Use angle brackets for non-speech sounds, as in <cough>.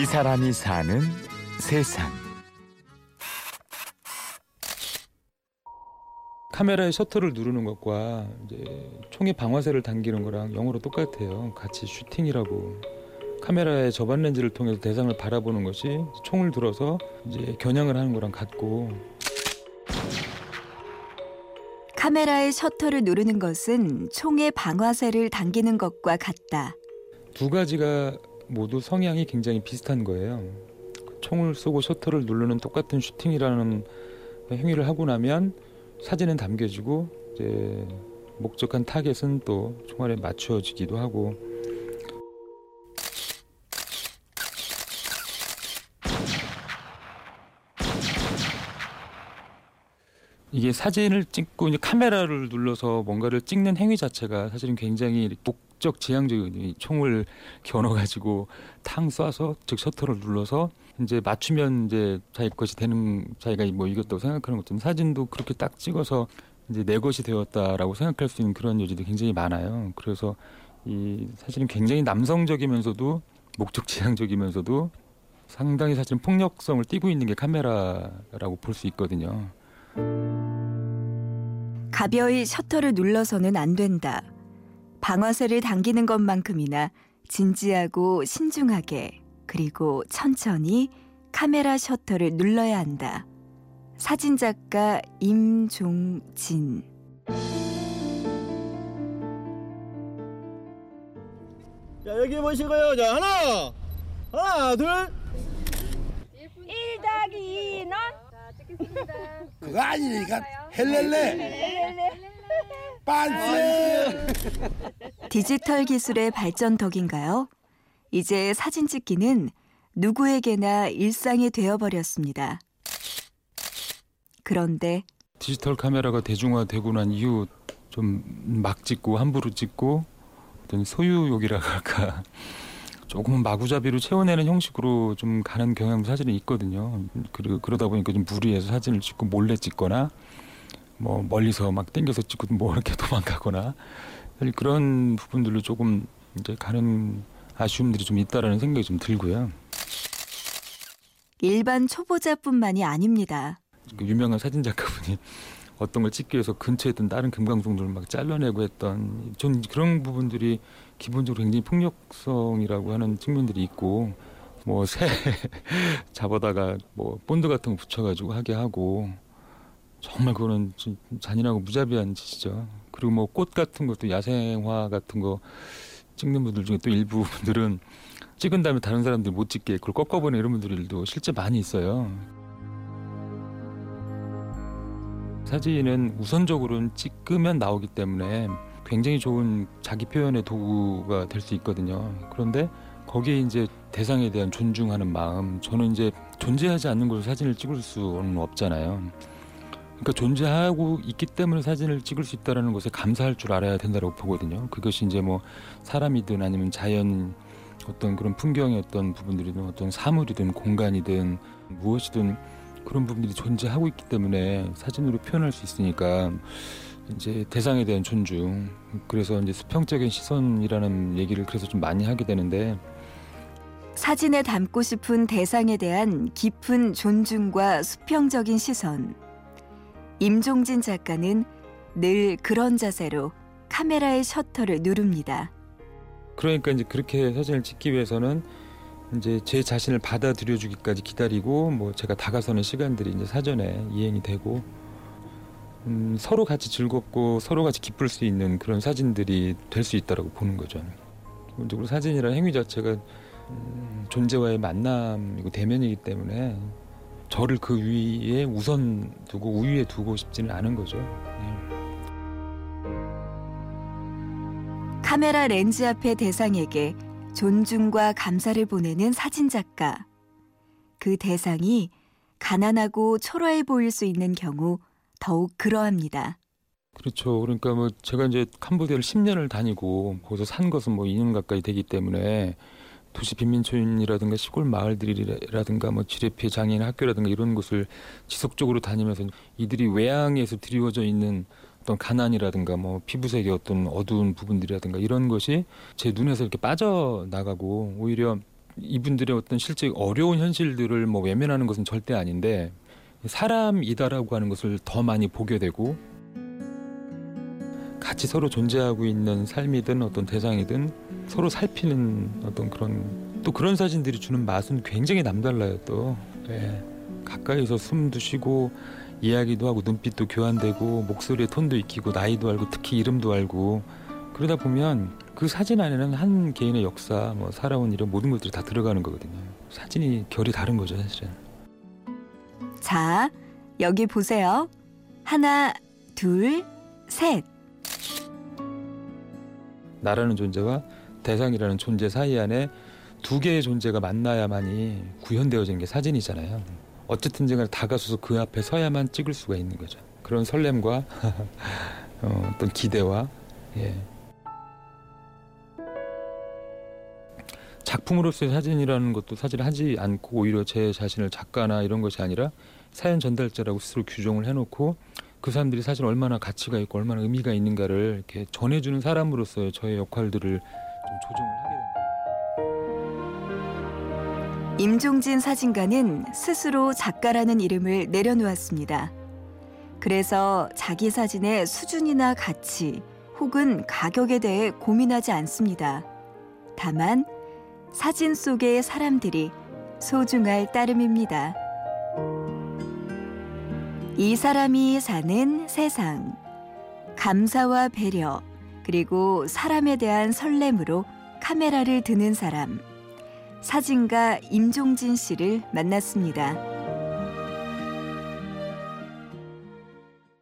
이 사람이 사는 세상. 카메라의 셔터를 누르는 것과 이제 총의 방아쇠를 당기는 거랑 영어로 똑같아요. 같이 슈팅이라고. 카메라의 저반 렌즈를 통해서 대상을 바라보는 것이 총을 들어서 이제 겨냥을 하는 거랑 같고 카메라의 셔터를 누르는 것은 총의 방아쇠를 당기는 것과 같다. 두 가지가 모두 성향이 굉장히 비슷한 거예요. 총을 쏘고 셔터를 누르는 똑같은 슈팅이라는 행위를 하고 나면 사진은 담겨지고 이제 목적한 타겟은 또 총알에 맞추어지기도 하고 이게 사진을 찍고 이제 카메라를 눌러서 뭔가를 찍는 행위 자체가 사실은 굉장히 목적 지향적인 총을 겨눠 가지고 탕 쏴서 즉 셔터를 눌러서 이제 맞추면 이제 자기 것이 되는 자기가 뭐 이겼다고 생각하는 것처럼 사진도 그렇게 딱 찍어서 이제 내 것이 되었다라고 생각할 수 있는 그런 여지도 굉장히 많아요. 그래서 이 사실은 굉장히 남성적이면서도 목적 지향적이면서도 상당히 사실 폭력성을 띠고 있는 게 카메라라고 볼 수 있거든요. 가벼이 셔터를 눌러서는 안 된다. 방아쇠를 당기는 것만큼이나 진지하고 신중하게 그리고 천천히 카메라 셔터를 눌러야 한다. 사진작가 임종진 자 여기 보시고요. 자 하나, 하나, 둘. 1 더하기 2는? 자, 찍겠습니다. 그거 아니니까 헬렐레 빤스 디지털 기술의 발전 덕인가요? 이제 사진 찍기는 누구에게나 일상이 되어버렸습니다. 그런데 디지털 카메라가 대중화되고 난 이후 좀 막 찍고 함부로 찍고 어떤 소유욕이라고 할까 조금 마구잡이로 채워내는 형식으로 좀 가는 경향도 사실은 있거든요. 그리고 그러다 보니까 좀 무리해서 사진을 찍고 몰래 찍거나 뭐 멀리서 막 땡겨서 찍고 뭐 이렇게 <laughs> 도망가거나 사실 그런 부분들로 조금 이제 가는 아쉬움들이 좀 있다라는 생각이 좀 들고요. 일반 초보자뿐만이 아닙니다. 그 유명한 사진 작가분이 <laughs> 어떤 걸 찍기 위해서 근처에 있던 다른 금강송들을 막 잘라내고 했던 전 그런 부분들이 기본적으로 굉장히 폭력성이라고 하는 측면들이 있고 뭐 새 <laughs> 잡아다가 뭐 본드 같은 거 붙여가지고 하게 하고 정말 그거는 좀 잔인하고 무자비한 짓이죠. 그리고 뭐 꽃 같은 것도 야생화 같은 거 찍는 분들 중에 또 일부 <laughs> 분들은 찍은 다음에 다른 사람들 못 찍게 그걸 꺾어버리는 이런 분들도 실제 많이 있어요. 사진은 우선적으로는 찍으면 나오기 때문에 굉장히 좋은 자기 표현의 도구가 될 수 있거든요. 그런데 거기에 이제 대상에 대한 존중하는 마음, 저는 이제 존재하지 않는 곳을 사진을 찍을 수는 없잖아요. 그러니까 존재하고 있기 때문에 사진을 찍을 수 있다는 것에 감사할 줄 알아야 된다고 보거든요. 그것이 이제 뭐 사람이든 아니면 자연 어떤 그런 풍경의 어떤 부분들이든 어떤 사물이든 공간이든 무엇이든 그런 부분들이 존재하고 있기 때문에 사진으로 표현할 수 있으니까 이제 대상에 대한 존중 그래서 이제 수평적인 시선이라는 얘기를 그래서 좀 많이 하게 되는데 사진에 담고 싶은 대상에 대한 깊은 존중과 수평적인 시선. 임종진 작가는 늘 그런 자세로 카메라의 셔터를 누릅니다. 그러니까 이제 그렇게 사진을 찍기 위해서는 이제 제 자신을 받아들여 주기까지 기다리고 뭐 제가 다가서는 시간들이 이제 사전에 이행이 되고 음, 서로 같이 즐겁고 서로 같이 기쁠 수 있는 그런 사진들이 될 수 있다라고 보는 거죠. 기본적으로 사진이라는 행위 자체가 음, 존재와의 만남이고 대면이기 때문에 저를 그 위에 우선 두고 우위에 두고 싶지는 않은 거죠. 네. 카메라 렌즈 앞의 대상에게 존중과 감사를 보내는 사진작가. 그 대상이 가난하고 초라해 보일 수 있는 경우 더욱 그러합니다. 그렇죠. 그러니까 뭐 제가 이제 캄보디아를 10년을 다니고 거기서 산 것은 뭐 2년 가까이 되기 때문에 도시 빈민촌이라든가 시골 마을들이라든가 뭐 지뢰피해 장애인 학교라든가 이런 곳을 지속적으로 다니면서 이들이 외양에서 드리워져 있는 어떤 가난이라든가 뭐 피부색의 어떤 어두운 부분들이라든가 이런 것이 제 눈에서 이렇게 빠져나가고 오히려 이분들의 어떤 실제 어려운 현실들을 뭐 외면하는 것은 절대 아닌데 사람이다라고 하는 것을 더 많이 보게 되고 같이 서로 존재하고 있는 삶이든 어떤 대상이든 서로 살피는 어떤 그런 또 그런 사진들이 주는 맛은 굉장히 남달라요 또. 예. 가까이서 숨도 쉬고 이야기도 하고 눈빛도 교환되고 목소리의 톤도 익히고 나이도 알고 특히 이름도 알고 그러다 보면 그 사진 안에는 한 개인의 역사 뭐 살아온 이런 모든 것들이 다 들어가는 거거든요. 사진이 결이 다른 거죠 사실은 자, 여기 보세요. 하나, 둘, 셋. 나라는 존재와 대상이라는 존재 사이 안에 두 개의 존재가 만나야만이 구현되어지는 게 사진이잖아요. 어쨌든 제가 다가서서 그 앞에 서야만 찍을 수가 있는 거죠. 그런 설렘과 <laughs> 어, 어떤 기대와 예. 작품으로서의 사진이라는 것도 사실 하지 않고 오히려 제 자신을 작가나 이런 것이 아니라 사연 전달자라고 스스로 규정을 해놓고 그 사람들이 사실 얼마나 가치가 있고 얼마나 의미가 있는가를 이렇게 전해주는 사람으로서의 저의 역할들을 좀 조정을 하게 됩니다. 임종진 사진가는 스스로 작가라는 이름을 내려놓았습니다. 그래서 자기 사진의 수준이나 가치 혹은 가격에 대해 고민하지 않습니다. 다만 사진 속의 사람들이 소중할 따름입니다. 이 사람이 사는 세상. 감사와 배려, 그리고 사람에 대한 설렘으로 카메라를 드는 사람. 사진가 임종진 씨를 만났습니다.